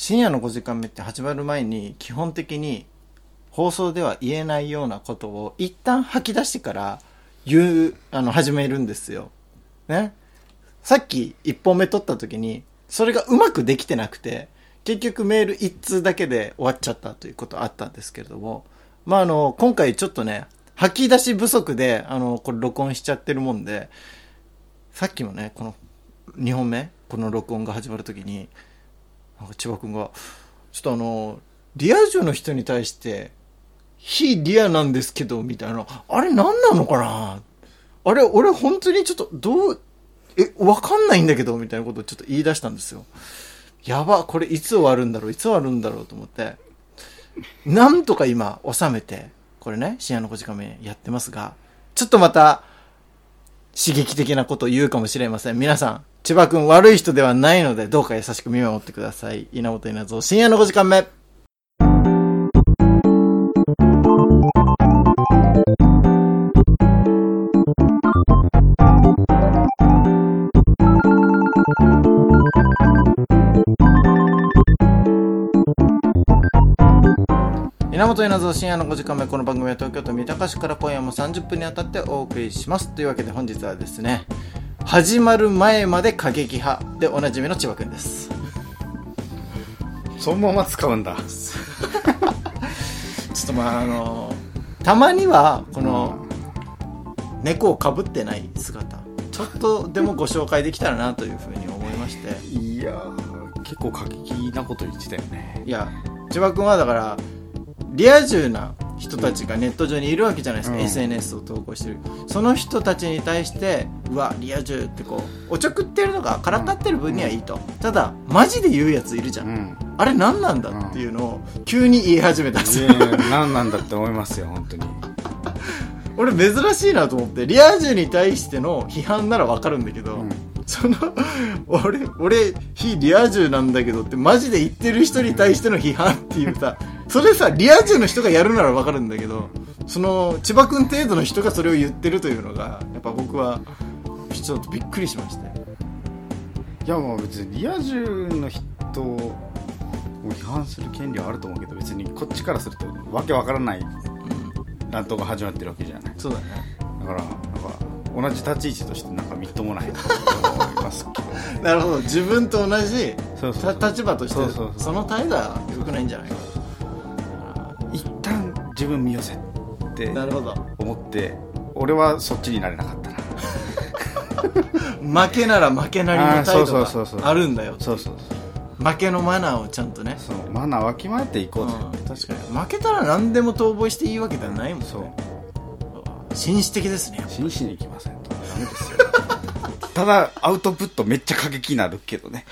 深夜の5時間目って始まる前に基本的に放送では言えないようなことを一旦吐き出してから言う、あの、始めるんですよ。ね。さっき一本目撮った時に、それがうまくできてなくて、結局メール一通だけで終わっちゃったということあったんですけれども、まあ、あの、今回ちょっとね、吐き出し不足で、あの、これ録音しちゃってるもんで、さっきもね、この2本目、この録音が始まるときに、なんか千葉くんが、ちょっとあの、リア充の人に対して、非リアなんですけど、みたいな、あれ何なのかな？あれ、俺本当にちょっと、どう、え、わかんないんだけど、みたいなことをちょっと言い出したんですよ。やば、これいつ終わるんだろう、いつ終わるんだろうと思って、なんとか今、収めて、これね、深夜の5時間目やってますが、ちょっとまた、刺激的なことを言うかもしれません。皆さん、千葉くん悪い人ではないので、どうか優しく見守ってください。稲本稲造、深夜の5時間目。源稲造深夜の5時間目この番組は東京都三鷹市から今夜も30分にわたってお送りしますというわけで本日はですね始まる前まで過激派でおなじみの千葉くんですそのまま使うんだちょっとまああのたまにはこの猫をかぶってない姿ちょっとでもご紹介できたらなというふうに思いましていや結構過激なこと言ってたよねいや千葉くんはだからリア充な人たちがネット上にいるわけじゃないですか、うん。SNS を投稿してる。その人たちに対してうわリア充ってこうおちょくってるのがからかってる分にはいいと、ただマジで言うやついるじゃん、うん。あれ何なんだっていうのを急に言い始めたんですよ、いやいや何なんだって思いますよ本当に。俺珍しいなと思ってリア充に対しての批判ならわかるんだけど、うんその俺俺非リア充なんだけどってマジで言ってる人に対しての批判っていうさそれさリア充の人がやるならわかるんだけどその千葉君程度の人がそれを言ってるというのがやっぱ僕はちょっとびっくりしましたよ。いやもう別にリア充の人を批判する権利はあると思うけど別にこっちからするとわけわからない乱闘が始まってるわけじゃない。そうだね。だからなんか同じ立ち位置としてなんかみっともないと思いますけど。なるほど。自分と同じそうそうそう。た立場としてそうそうそう。その態度は良くないんじゃないか。一旦自分見寄せってなるほど。思って俺はそっちになれなかったな。負けなら負けなりの態度そうそうそうがあるんだよそうそう負けのマナーをちゃんとね。そうマナーわきまえていこうぜ、うん確かに。負けたら何でも逃亡していいわけではないもんね。そう紳士的ですね真摯にいきません。とダメですよ。ただアウトプットめっちゃ過激になるけどね。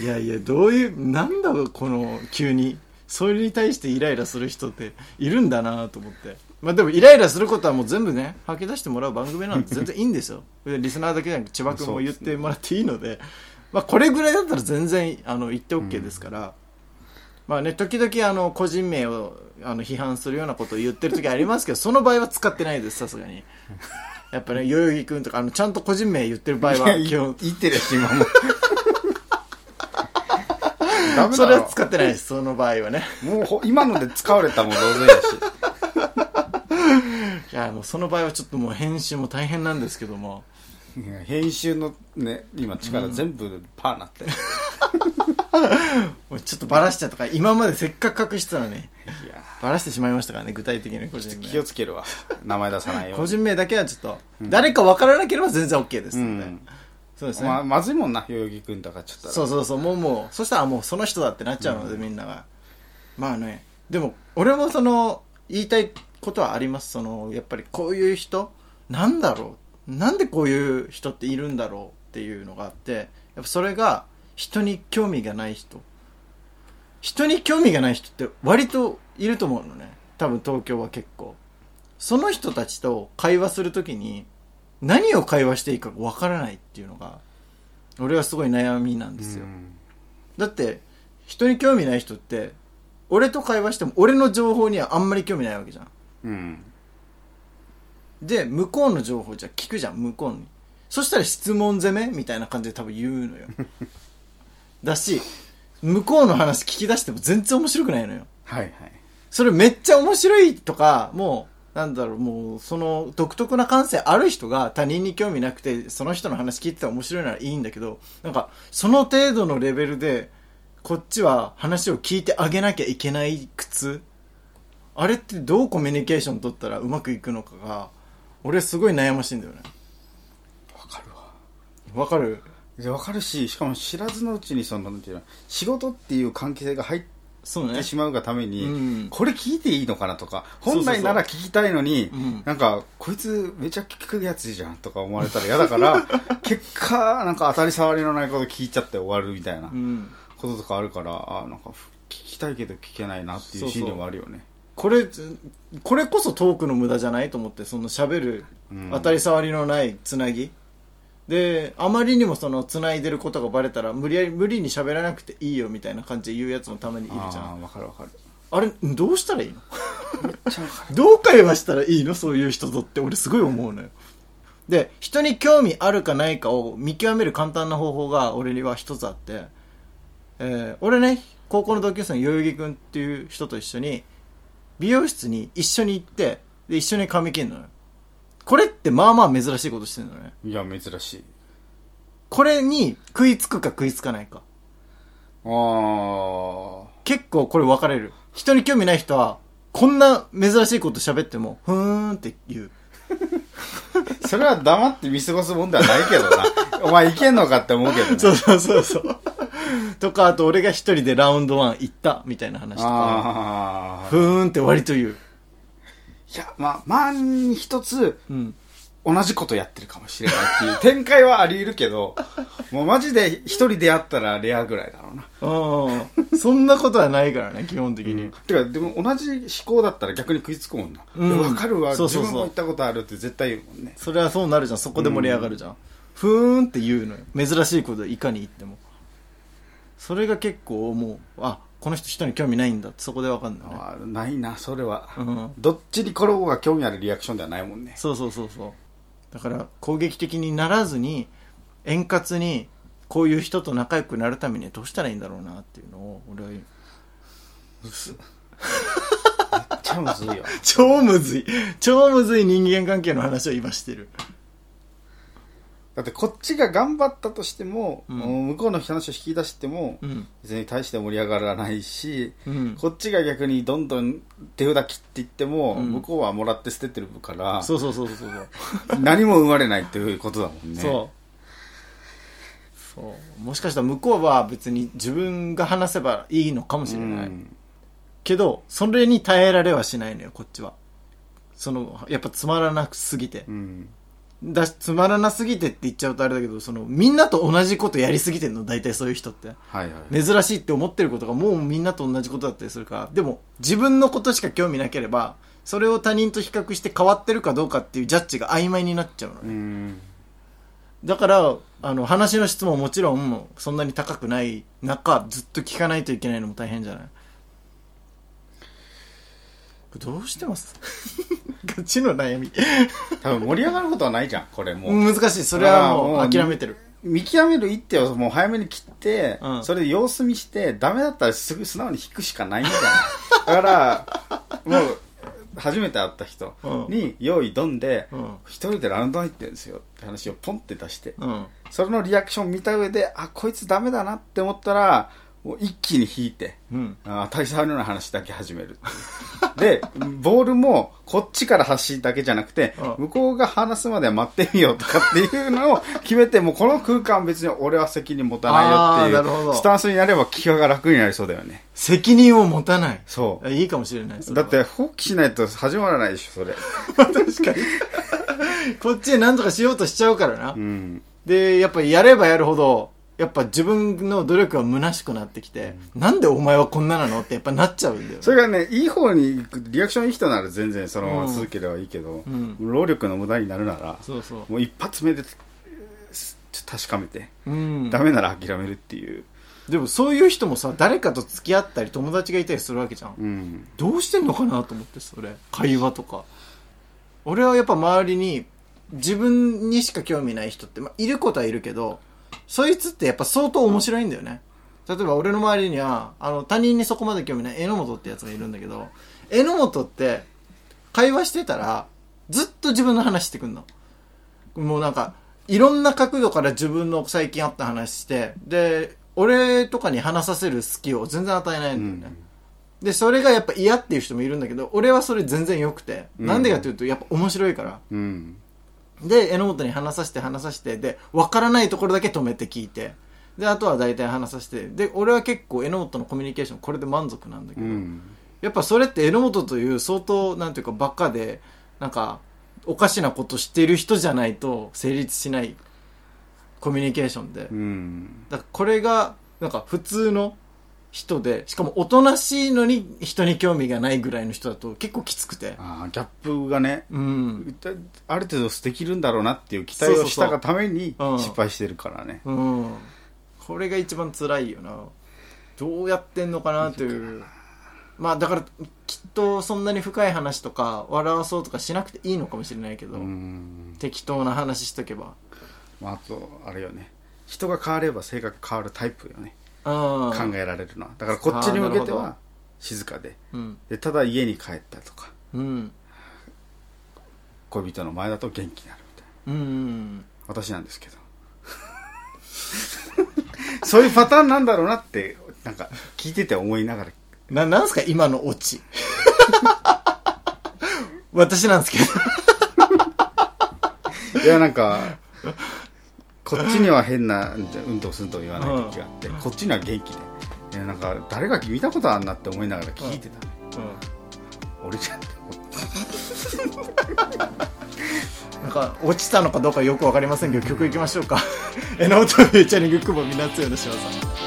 いやいやどういうなんだろうこの急にそれに対してイライラする人っているんだなと思って。まあでもイライラすることはもう全部ね 吐き出してもらう番組なんて全然いいんですよ。でリスナーだけじゃなくて千葉君も言ってもらっていいので。まあこれぐらいだったら全然あの言って OK ですから、まあね時々あの個人名をあの批判するようなことを言ってる時ありますけどその場合は使ってないですさすがに。やっぱね代々木君とかあのちゃんと個人名言ってる場合は基本。言ってるし今も。ダメそれは使ってないですその場合はね。もうほ今ので使われたも同然やし。いやもうその場合はちょっともう編集も大変なんですけども。編集のね今力全部パーなって、もうちょっとバラしちゃったから今までせっかく隠してたのにいやバラしてしまいましたからね具体的に個人名。気をつけるわ。名前出さないように。個人名だけはちょっと、誰か分からなければ全然 OK ですうん。そうですね、ままずいもんな代々木君とかちょっと。そうそうそうもうもうそしたらもうその人だってなっちゃうので、みんなが。まあねでも俺もその言いたいことはあります。そのやっぱりこういう人なんだろう。なんでこういう人っているんだろうっていうのがあってやっぱそれが人に興味がない人。人に興味がない人って割といると思うのね。多分東京は結構。その人たちと会話するときに何を会話していいかわからないっていうのが俺はすごい悩みなんですよ、うん。だって人に興味ない人って俺と会話しても俺の情報にはあんまり興味ないわけじゃん。うん。で向こうの情報じゃ聞くじゃん向こうに。そしたら質問攻めみたいな感じで多分言うのよ だし向こうの話聞き出しても全然面白くないのよ。はいはいそれめっちゃ面白いとか、もう、なんだろう、もう、その独特な感性ある人が他人に興味なくて、その人の話聞いてたら面白いならいいんだけど、なんか、その程度のレベルで、こっちは話を聞いてあげなきゃいけない苦痛あれってどうコミュニケーション取ったらうまくいくのかが、俺すごい悩ましいんだよね。わかるわわかる？でわかるししかも知らずのうちにそのなんていうの仕事っていう関係性が入っそうねて。しまうがために、うんこれ聞いていいのかなとか本来なら聞きたいのにうんなんかこいつめちゃ聞くやつじゃんとか思われたら嫌だから 結果なんか当たり障りのないこと聞いちゃって終わるみたいなうん。こととかあるからあなんか聞きたいけど聞けないなっていう心理もあるよねこれ、これこそトークの無駄じゃないと思って、その喋るうん当たり障りのないつなぎ。で、あまりにもそのつないでることがバレたら無理やり、無理に喋らなくていいよみたいな感じで言うやつもたまにいるじゃん。わかるわかるあれ、どうしたらいいの？どう会話したらいいの？そういう人とって俺すごい思うのよ。で、人に興味あるかないかを見極める簡単な方法が俺には一つあって、えー俺ね、高校の同級生の代々木くんっていう人と一緒に、美容室に一緒に行って、で、一緒に髪切るのよ。これってまあまあ珍しいことしてるのね。いや珍しいこれに食いつくか食いつかないか。ああ結構これ分かれる。人に興味ない人は、こんな珍しいこと喋っても、ふーんって言う。それは黙って見過ごすもんではないけどな お前いけんのかって思うけどねそうそうそうそう。とか、あと俺が一人でラウンドワン行ったみたいな話とか、ふーんって割と言う。いやまあ万に一つうん。同じことやってるかもしれないっていう 展開はあり得るけどもうマジで一人出会ったらレアぐらいだろうなうん。そんなことはないからね、基本的に。てかでも同じ思考だったら逆に食いつくもんな、うんわかるわそうそうそう自分も行ったことあるって絶対言うもんねそれはそうなるじゃん。そこで盛り上がるじゃん。ふーんって言うのよ。珍しいこといかに言っても。それが結構もう、あ、この人人に興味ないんだってそこでわかんないね。あーないなそれは、うん。どっちに転ぼうが興味あるリアクションではないもんねそうそうそうそう。だから攻撃的にならずに、円滑にこういう人と仲良くなるためにはどうしたらいいんだろうなっていうのを、俺はめっちゃむずいよ 超むずい。超むずい人間関係の話を今してる。だってこっちが頑張ったとしても、うん向こうの話を引き出しても、うん。別に大して盛り上がらないし、うん。こっちが逆にどんどん手札切っていっても、うん向こうはもらって捨ててるから、そうそうそうそうそう。何も生まれないっていうことだもんね。そう。そう。もしかしたら向こうは別に自分が話せばいいのかもしれない。うんけど、それに耐えられはしないのよ、こっちは。その、やっぱつまらなすぎて。うん。だし、つまらなすぎてって言っちゃうとあれだけど、その、みんなと同じことやりすぎてんの、大体そういう人って。はいはい。珍しいって思ってることがもうみんなと同じことだったりするから、でも、自分のことしか興味なければ、それを他人と比較して変わってるかどうかっていうジャッジが曖昧になっちゃうのうね。ん。だから、あの、話の質ももちろん、そんなに高くない中、ずっと聞かないといけないのも大変じゃない？どうしてます？ガチの悩み？多分盛り上がることはないじゃん、これもう。難しい。それはもう諦めてる。見極める一手をもう早めに切って、うんそれで様子見して、ダメだったらすぐ素直に引くしかないんじゃない だから、もう、初めて会った人に、用意ドンで、うん。一人でラウンド入ってるんですよって話をポンって出して、うん。それのリアクション見た上で、あ、こいつダメだなって思ったら、もう一気に引いて、うん。あ大差あるような話だけ始める で、ボールもこっちから発信だけじゃなくて、うん向こうが話すまで待ってみようとかっていうのを決めて、もうこの空間別に俺は責任持たないよっていうスタンスになれば気が楽になりそうだよね。責任を持たない。そう。いいかもしれない。だって放棄しないと始まらないでしょ、それ。確かに。こっちで何とかしようとしちゃうからな。うん。で、やっぱりやればやるほど、やっぱ自分の努力が虚しくなってきて、なんでお前はこんななのってやっぱなっちゃうんだよ、それがね、いい方に行く、リアクションいい人なら全然そのままうん続ければいいけど、うん労力の無駄になるなら、そうそう。もう一発目で、す確かめて、うん。ダメなら諦めるっていう。でもそういう人もさ、誰かと付き合ったり友達がいたりするわけじゃん。うん。どうしてんのかなと思って、それ。会話とか。俺はやっぱ周りに、自分にしか興味ない人って、まあ、いることはいるけど、そいつってやっぱ相当面白いんだよね。例えば俺の周りには、あの、他人にそこまで興味ない榎本ってやつがいるんだけど、榎本って、会話してたら、ずっと自分の話してくんの。もうなんか、いろんな角度から自分の最近あった話して、で、俺とかに話させる隙を全然与えないんだよね。で、それがやっぱ嫌っていう人もいるんだけど、俺はそれ全然良くて、うんなんでかっていうと、やっぱ面白いから。うんで、榎本に話させて話させて、で、わからないところだけ止めて聞いて、で、あとは大体話させて、で、俺は結構榎本のコミュニケーションこれで満足なんだけど、うん。やっぱそれって榎本という相当、なんていうか、バカで、なんか、おかしなことしている人じゃないと成立しないコミュニケーションで。うん。だからこれが、なんか普通の人で、しかもおとなしいのに人に興味がないぐらいの人だと結構きつくて。あーギャップがねうん。ある程度できるんだろうなっていう期待をしたがためにそうそうそううん失敗してるからねうん。これが一番辛いよな。どうやってんのかなという。まあだから、きっとそんなに深い話とか、笑わそうとかしなくていいのかもしれないけど、うん適当な話しとけば。まああとあれよね人が変われば性格変わるタイプよねうん。考えられるのはだからこっちに向けては静かでうん。でただ家に帰ったとかうん。恋人の前だと元気になるみたいなうん。私なんですけど そういうパターンなんだろうなってなんか聞いてて思いながらな、なんすか？今のオチ。私なんですけど。いやなんかこっちには変なうんとすんと言わない時があって、こっちには元気でいやなんか誰か見たことあんなって思いながら聞いてた、俺じゃんって思って。なんか、落ちたのかどうかよくわかりませんけど、曲いきましょうか。えのとフューチャリング久保みなつよのしわさん。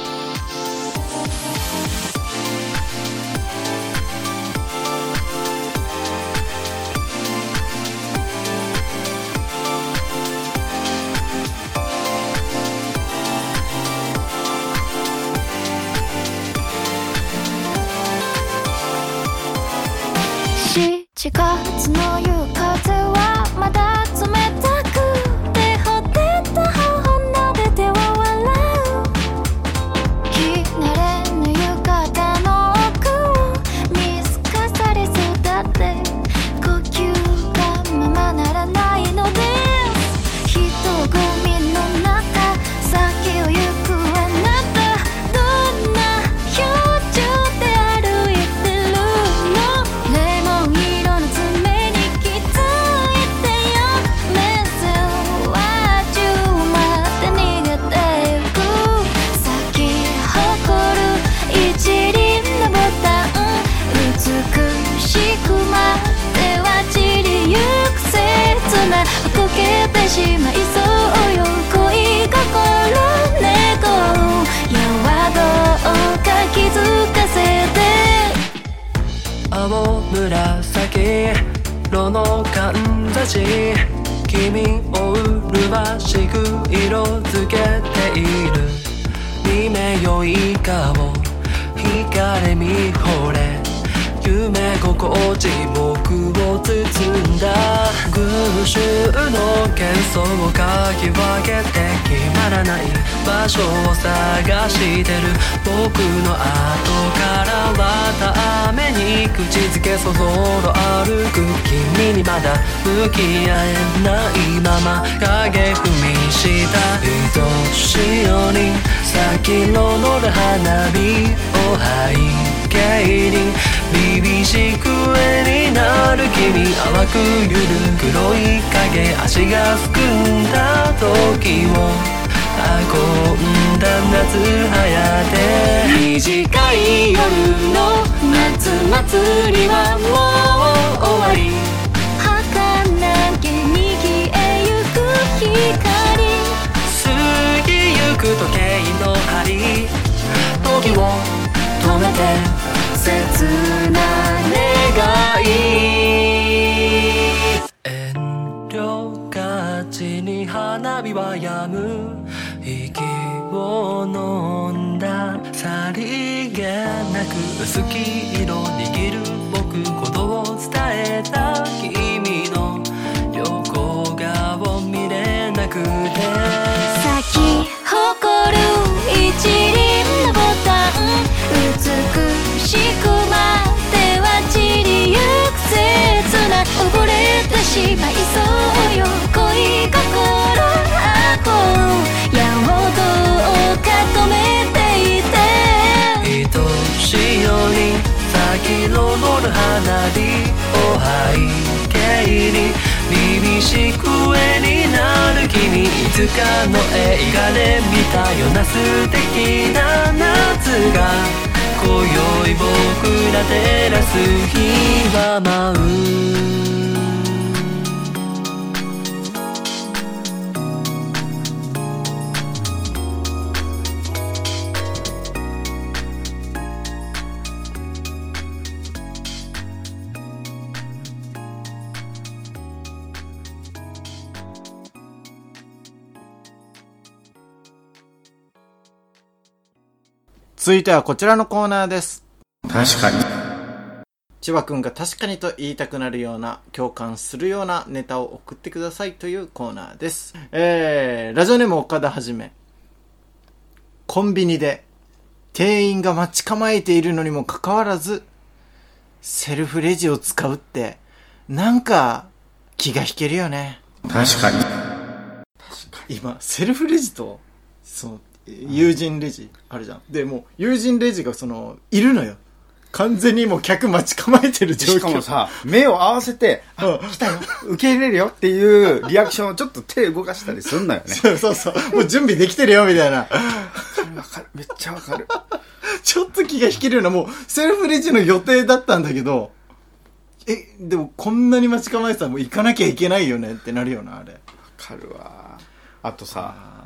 7月の夕風はまだ冷たい紫色のかんざし。君を麗しく色づけている。見目よい顔光れ見惚れ。夢心地僕を包んだ。群衆の喧騒をかき分けて決まらない場所を探してる。僕の後からはために口づけそぞろ歩く君にまだ向き合えないまま影踏みした。愛しいように先の乗る花火を背景に。凛々しく絵になる君淡くゆる黒い影足がすくんだ時を。運んだ夏早て短い夜の夏祭りはもう終わり。儚げに消えゆく光。過ぎゆく時計の針。時を止めて。切な願い。遠慮がちに花火は止む。息を飲んだ。さりげなく。薄黄色握る僕。ことを伝えたしくまっては散りゆく切な溺れてしまいそうよ恋心あこうやほどかとめていて愛しよに咲きのる花火を背景に凛々しく絵になる君いつかの映画で見たような素敵な夏が今宵僕ら照らす日は舞う続いてはこちらのコーナーです。確かに。千葉くんが確かにと言いたくなるような、共感するようなネタを送ってくださいというコーナーです。えー、ラジオネーム岡田はじめ。コンビニで、店員が待ち構えているのにもかかわらず、セルフレジを使うって、なんか、気が引けるよね。確かに。今、セルフレジと、その、友人レジあるじゃん。で、もう、友人レジがその、いるのよ。完全にもう客待ち構えてる状況。しかもさ、目を合わせて、あ、来たよ、受け入れるよっていうリアクションをちょっと手動かしたりすんなよね。そうそうそう。もう準備できてるよ、みたいな。わかる、めっちゃわかる。ちょっと気が引けるような、もう、セルフレジの予定だったんだけど、え、でもこんなに待ち構えてたらもう行かなきゃいけないよねってなるよな、あれ。わかるわ。あとさ、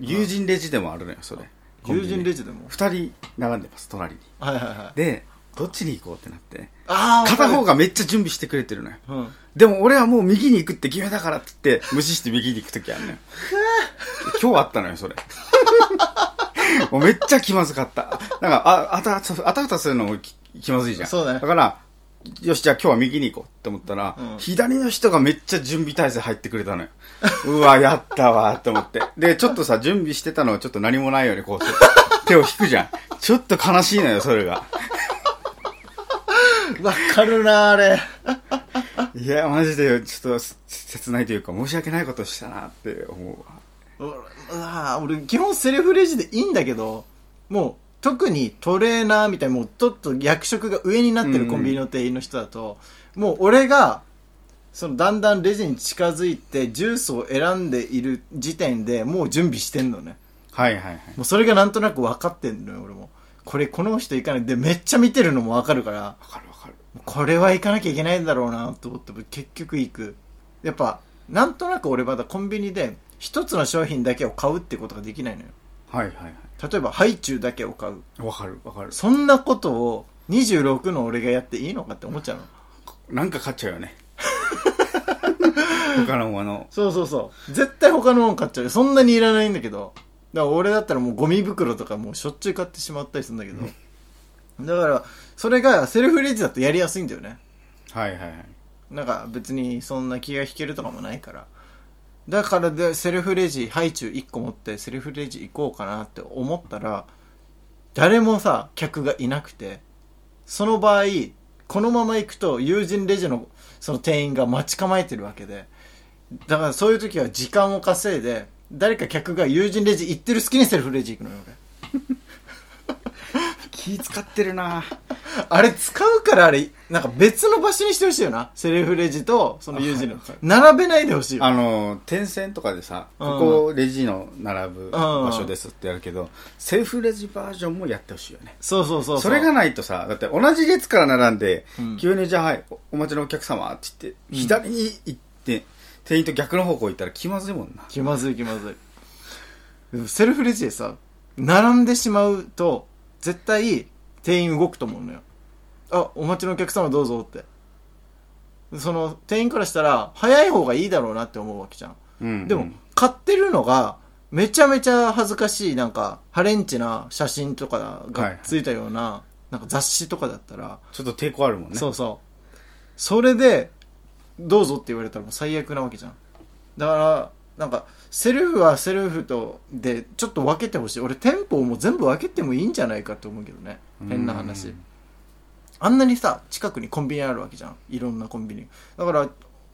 友人レジでもあるのよ、それ。友人レジ。ジでも？二人並んでます、隣に。はいはいはい。で、どっちに行こうってなって。ああ、片方が。がめっちゃ準備してくれてるのよ。うん。でも俺はもう右に行くって決めたからって言って、無視して右に行くときあるのよ。今日あったのよ、それ。もうめっちゃ気まずかった。なんか、あ、あた、あたふたするのもき気まずいじゃん。そうだねから、よし、じゃあ今日は右に行こうって思ったら、うん左の人がめっちゃ準備体制入ってくれたのよ。うわ、やったわ、って思って。で、ちょっとさ、準備してたのをちょっと何もないようにこう、手を引くじゃん。ちょっと悲しいのよ、それが。わかるな、あれ。いや、マジで、ちょっと、切ないというか、申し訳ないことしたなって思うわ。うわ俺、基本セルフレジでいいんだけど、もう、特にトレーナーみたいな、もうちょっと役職が上になってるコンビニの店員の人だと、もう俺が、そのだんだんレジに近づいてジュースを選んでいる時点でもう準備してんのね。はいはいはい。もうそれがなんとなく分かってんのよ、俺も。これこの人行かないでめっちゃ見てるのも分かるから、わかるわかる。これは行かなきゃいけないんだろうなと思って結局行く。やっぱ、なんとなく俺まだコンビニで一つの商品だけを買うってことができないのよ。はいはいは例えばハイチュウだけを買う。い。わかるわかる。そんなことを26の俺がやっていいのかって思っちゃうの？なんか買っちゃうよね。他のもの。そうそうそう。絶対他のもん買っちゃうよ。そんなにいらないんだけど。だから俺だったらもうゴミ袋とかもうしょっちゅう買ってしまったりするんだけど。だから、それがセルフレジだとやりやすいんだよね。はいはいはい。なんか別にそんな気が引けるとかもないから。だからで、セルフレジ、ハイチュウ1個持ってセルフレジ行こうかなって思ったら、誰もさ、客がいなくて、その場合、このまま行くと友人レジのその店員が待ち構えてるわけで、だからそういう時は時間を稼いで、誰か客が友人レジ行ってる隙にセルフレジ行くのよ、俺。気使ってるなあれ使うからあれ、なんか別の場所にしてほしいよな。セルフレジとその友人の。並べないでほしいよ。あの、点線とかでさ、うんここレジの並ぶ場所ですってやるけど、セルフレジバージョンもやってほしいよね。そうそうそううそれがないとさ、だって同じ列から並んで、うん急にじゃあはい、おお待ちのお客様って言って、左に行って、店員と逆の方向行ったら気まずいもんな。気まずい気まずい。セルフレジでさ、並んでしまうと、絶対店員動くと思うのよ。あ、お待ちのお客様どうぞって。その、店員からしたら、早い方がいいだろうなって思うわけじゃん。うん。でも、買ってるのが、めちゃめちゃ恥ずかしい、なんか、ハレンチな写真とかはいがついたような、なんか雑誌とかだったら、ちょっと抵抗あるもんね。そうそう。それで、どうぞって言われたらもう最悪なわけじゃん。だから、なんか、セルフはセルフと、で、ちょっと分けてほしい。俺、店舗をもう全部分けてもいいんじゃないかって思うけどね。変な話。うん。あんなにさ、近くにコンビニあるわけじゃん。いろんなコンビニ。だから、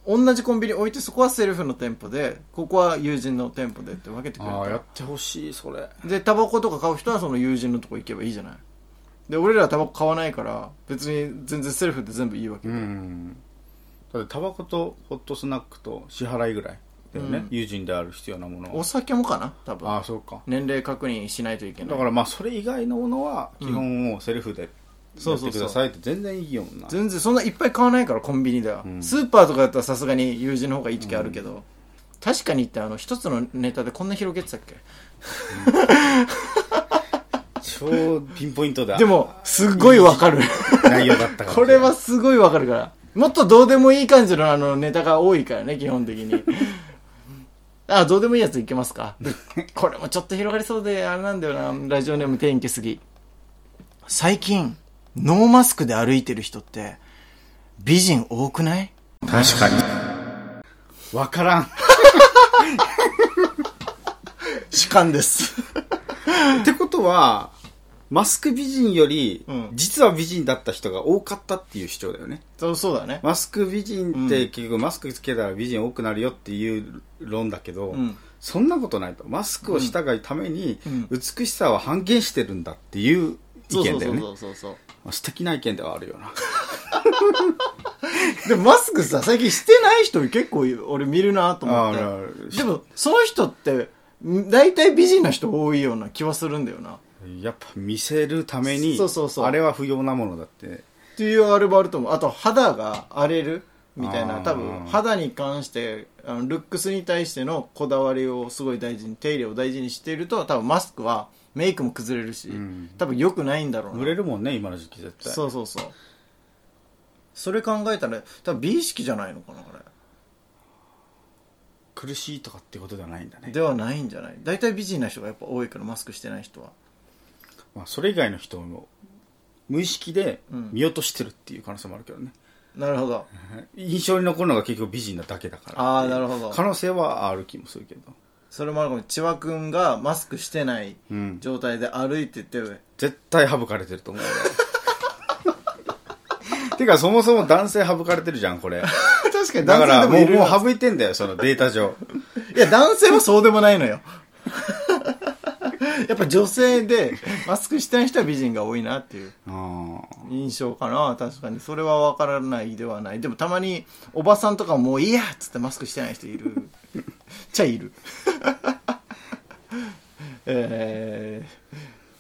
同じコンビニ置いてそこはセルフの店舗でここは友人の店舗でって分けてくれああやたってほしいそれ。でタバコとか買う人はその友人のとこ行けばいいじゃない。で俺らはタバコ買わないから別に全然セルフで全部いいわけ。うで、ん。だってタバコとホットスナックと支払いぐらいだよね、うん。友人である必要なものは。お酒もかな多分。ああそうか。年齢確認しないといけない。だからまあそれ以外のものは基本もうセルフでやってくださいって全然いいよもんな。全然そんないっぱい買わないからコンビニでは、ん。スーパーとかだったらさすがに友人の方がいい時あるけど、確かに言ってあの一つのネタでこんな広げてたっけ？超ピンポイントだ。でもすっごいわかる。内容だったからこれはすごいわかるから。もっとどうでもいい感じのあのネタが多いからね基本的にあどうでもいいやついけますか？これもちょっと広がりそうであれなんだよな。ラジオネーム天気すぎ。最近ノーマスクで歩いてる人って美人多くない？確かに。わからん。主観です。ってことはマスク美人より、うん。実は美人だった人が多かったっていう主張だよね。そうそうだね。マスク美人って結局マスクつけたら美人多くなるよっていう論だけど、うん。そんなことないと。マスクをしたがためにうん。美しさは半減してるんだっていう意見だよね。そうそうそうまあ素敵な意見ではあるよな。でもマスクさ最近してない人結構俺見るなと思って。でもその人って大体美人な人多いような気はするんだよなやっぱ見せるためにそうそうそう。あれは不要なものだって。っていうあれもあると思う。あと肌が荒れるみたいな。多分肌に関してあのルックスに対してのこだわりをすごい大事に手入れを大事にしていると多分マスクはメイクも崩れるし、ん。多分良くないんだろうな。売れるもんね今の時期絶対。そうそうそう。それ考えたら多分美意識じゃないのかなこれ。苦しいとかってことではないんだね、ではないんじゃない。大体美人な人がやっぱ多いからマスクしてない人はまあ、それ以外の人も無意識でうん。見落としてるっていう可能性もあるけどね、なるほど。印象に残るのが結局美人なだけだから。ああなるほど。可能性はある気もするけど。それもあるかも。千葉君がマスクしてないうん。状態で歩いてて、絶対省かれてると思う俺 てかそもそも男性省かれてるじゃんこれ。確かにだからもうもうは省いてんだよそのデータ上。いや男性はそうでもないのよ やっぱ女性でマスクしてない人は美人が多いなっていうあ印象かな。確かにそれは分からないではない。でもたまにおばさんとかももういいやっつってマスクしてない人いる。ちゃいる。えー、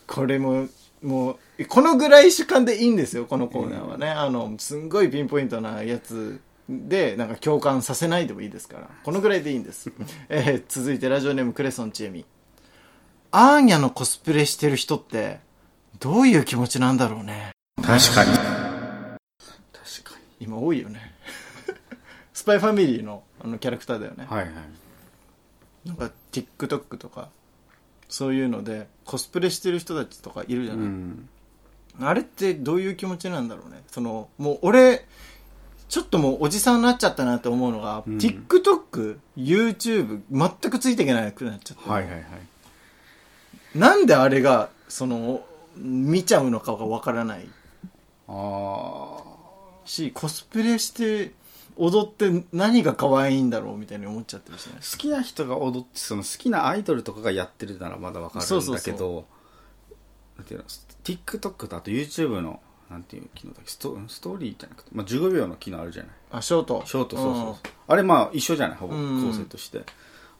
これももうこのぐらい主観でいいんですよこのコーナーはね、あのすんごいピンポイントなやつでなんか共感させないでもいいですから。このぐらいでいいんです、えー続いてラジオネームクレソンちえみアーニャのコスプレしてる人ってどういう気持ちなんだろうね。確かに。確か今多いよね。スパイファミリーのあのキャラクターだよね。にはいはい。なんか TikTok とかそういうのでコスプレしてる人たちとかいるじゃうない、ん。あれってどういう気持ちなんだろうね。そのもう俺ちょっともうおじさんになっちゃったなって思うのが、うん。TikTok、YouTube 全くついていけなくなっちゃって、はいはいはいなんであれがその見ちゃうのかがわからない。あしコスプレして踊って何が可愛いんだろうみたいに思っちゃってるしね。好きな人が踊ってその好きなアイドルとかがやってるならまだわかるんだけどそうそうそなんていうの TikTok とあと YouTube のなんていう機能だっけストストーリーじゃなくて、まあ、15秒の機能あるじゃない。あショート。ショートそうそうそう。あれまあ一緒じゃないほぼうん。構成として、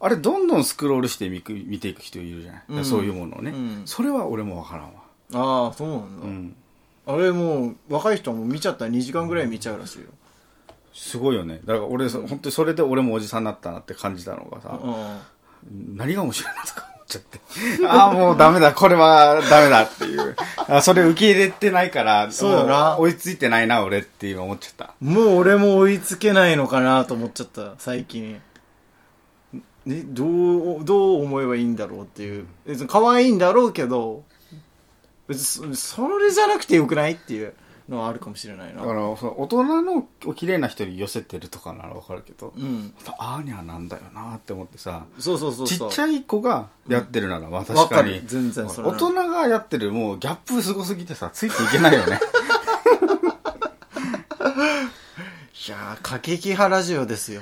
あれどんどんスクロールして見く見ていく人いるじゃない、うん。そういうものをね、うん。それは俺もわからんわ。ああそうなんだ、うん。あれもう若い人はもう見ちゃった。ら2時間ぐらい見ちゃうらしいよ、すごいよね。だから俺、そ本当にそれで俺もおじさんになったなって感じたのがさ、うん。何が面白いのとか思っちゃって。ああ、もうダメだ、これはダメだっていう。あそれ受け入れてないから、そうだな。も追いついてないな、俺って今思っちゃった。もう俺も追いつけないのかなと思っちゃった最近ねどうどう思えばいいんだろうっていう。別に可愛いんだろうけど別にそそれじゃなくてよくないっていうのはあるかもしれないな。だから、その大人のお綺麗な人に寄せてるとかならわかるけど、うん。あーにゃなんだよなって思ってさ、そうそうそうちっちゃい子がやってるなら、まあわ確かに。全然それ大人がやってる、もうギャップすごすぎてさ、ついていけないよね。やー過激派ラジオですよ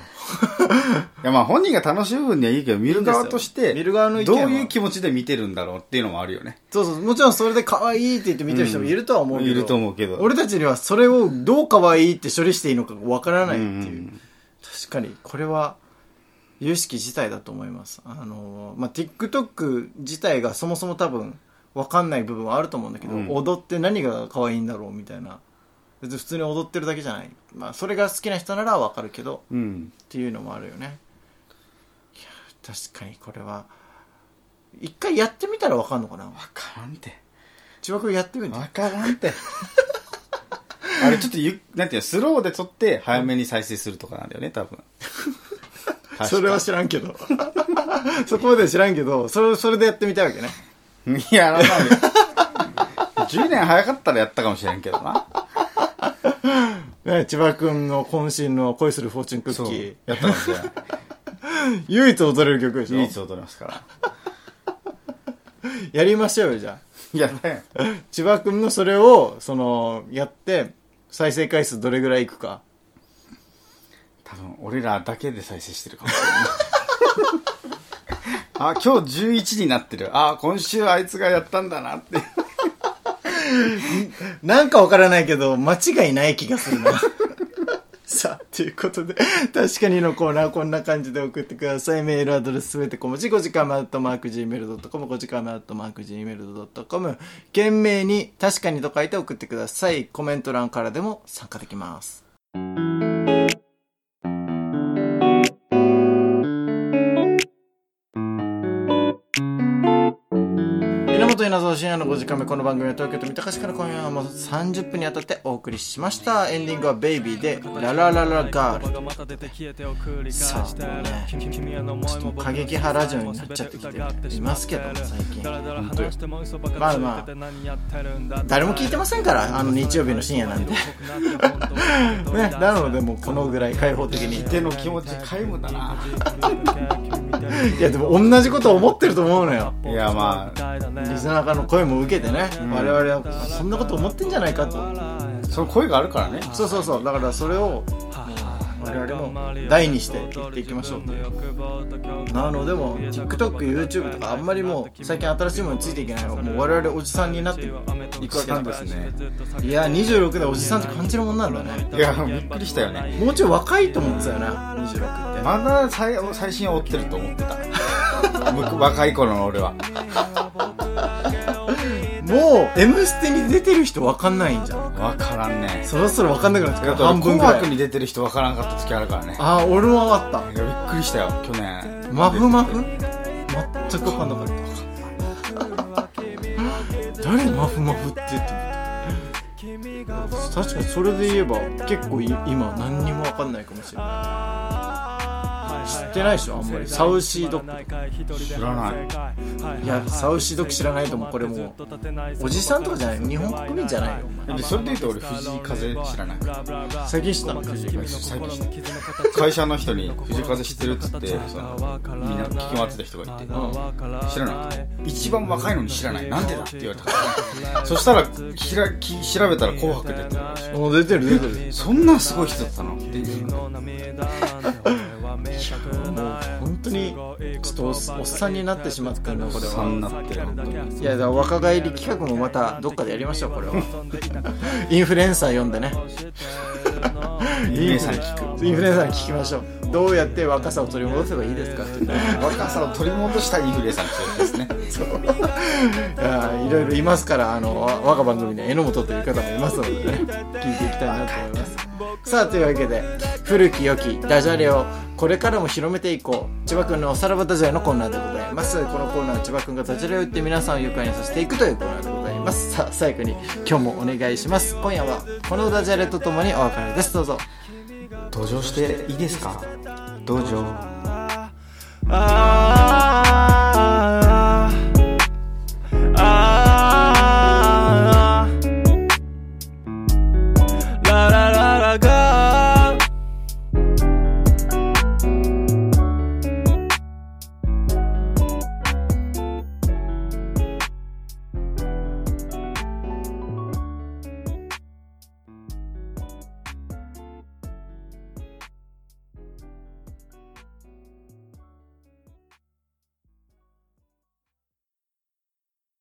いやまあ本人が楽しむ分にはいいけど、見る側として、見る側のどは。ういう気持ちで見てるんだろうっていうのもあるよね。そうそうもちろんそれで可愛いって言って見てる人もいるとは思うけど、いると思うけど。俺たちにはそれをどう可愛いって処理していいのかわからないっていう、うん。うん確かにこれは有識事態だと思います。あのまあ TikTok 自体がそもそも多分わかんない部分はあると思うんだけど、うん。踊って何が可愛いんだろうみたいな別に普通に踊ってるだけじゃないまあそれが好きな人ならわかるけどうん。っていうのもあるよねいや確かにこれは一回やってみたらわかんのかな？わからんて。千葉君やってみてわからんて。あれちょっとゆ、なんていうの、スローで撮って早めに再生するとかなんだよね、多分。それは知らんけど そこまで知らんけどそれそれでやってみたいわけねいや、やらないよ。10年早かったらやったかもしれんけどな。ね、千葉君の渾身の恋するフォーチュンクッキー。やったかもしれない。唯一踊れる曲でしょ？唯一踊りますから。やりましょうよ、じゃいや、ね、あ。千葉君のそれを、その、やって、再生回数どれぐらいいくか。多分俺らだけで再生してるかもしれない。あ、今日11になってる。あ、今週あいつがやったんだなって。なんかわからないけど、間違いない気がするな。さあ、ということで、確かにのコーナーこんな感じで送ってください。メールアドレスすべて小文字5時間マットマーク Gmail.com、5時間マットマーク Gmail.com、懸命に確かにと書いて送ってください。コメント欄からでも参加できます。源稲造深夜の5時間目この番組は東京都三鷹市から今夜はもう30分にあたってお送りしましたエンディングは「ベイビーで「ララララガール」さあもうねちょっと過激派ラジオになっちゃってきていますけども最近本当よまあまあ誰も聞いてませんからあの日曜日の深夜なんでねなのでもうこのぐらい開放的に手の気持ち皆無だな。いやでも同じこと思ってると思うのよ。いや、まあ、リスナーからの声も受けてね、我々はそんなこと思ってんじゃないかと。その声があるからね。そうそうそう。だからそれを我々も大にして言っていきましょうという。なのでも TikTokYouTube とかあんまりもう最近新しいものについていけない。のもう我々おじさんになっていくわけなんですねいや26でおじさんって感じるもんなんだね。いや、びっくりしたよね。もうちょい若いと思ってたよな26ってまだ最最新を追ってると思ってた。僕 若い頃の俺は。もう「M ステ」に出てる人分かんないんじゃんわからんね。そろそろ分かんなくなってきただって半分ぐらい紅白に出てる人わからんかった時あるからね。ああ俺も分かったびっくりしたよ、去年。マフマフ？全く分かんなかった 誰マフマフって言って確かにそれで言えば結構今何にも分かんないかもしれない。知ってないでしょあんまり。サウシードッグ知らない。い。やサウシードッグ知らないともこれもうおじさんとかじゃない？日本国民じゃないよそれで言うと俺藤井風知らない。最近知ったの？藤井最近知った会社の人に藤井風知ってるっつってそのみんな聞き回ってた人がいて。知らない。一番若いのに知らない。なんでだって言われた。からそしたらひらき調べたら紅白出てる。出てる出てる。そんなすごい人だったの。ってとおっおっさんになってしまったんだこれはなってる。いやだ若返り企画もまたどっかでやりましょうこれは。インフルエンサー呼んでね。インフルエンサーに聞く。インフルエンサーに聞きましょう。どうやって若さを取り戻せばいいですか若さを取り戻したインフルエンサーですね。いやいろいろいますからあの我が番組には榎本という方もいますのでね聞いていきたいなと思いますさあというわけで古き良きダジャレをこれからも広めていこう。千葉くんのおさらばダジャレのコーナーでございます。このコーナーは千葉くんがダジャレを言って皆さんを愉快にさせていくというコーナーでございます。さあ最後に今日もお願いします。今夜はこのダジャレとともにお別れです。どうぞ。登場していいですか？道場あ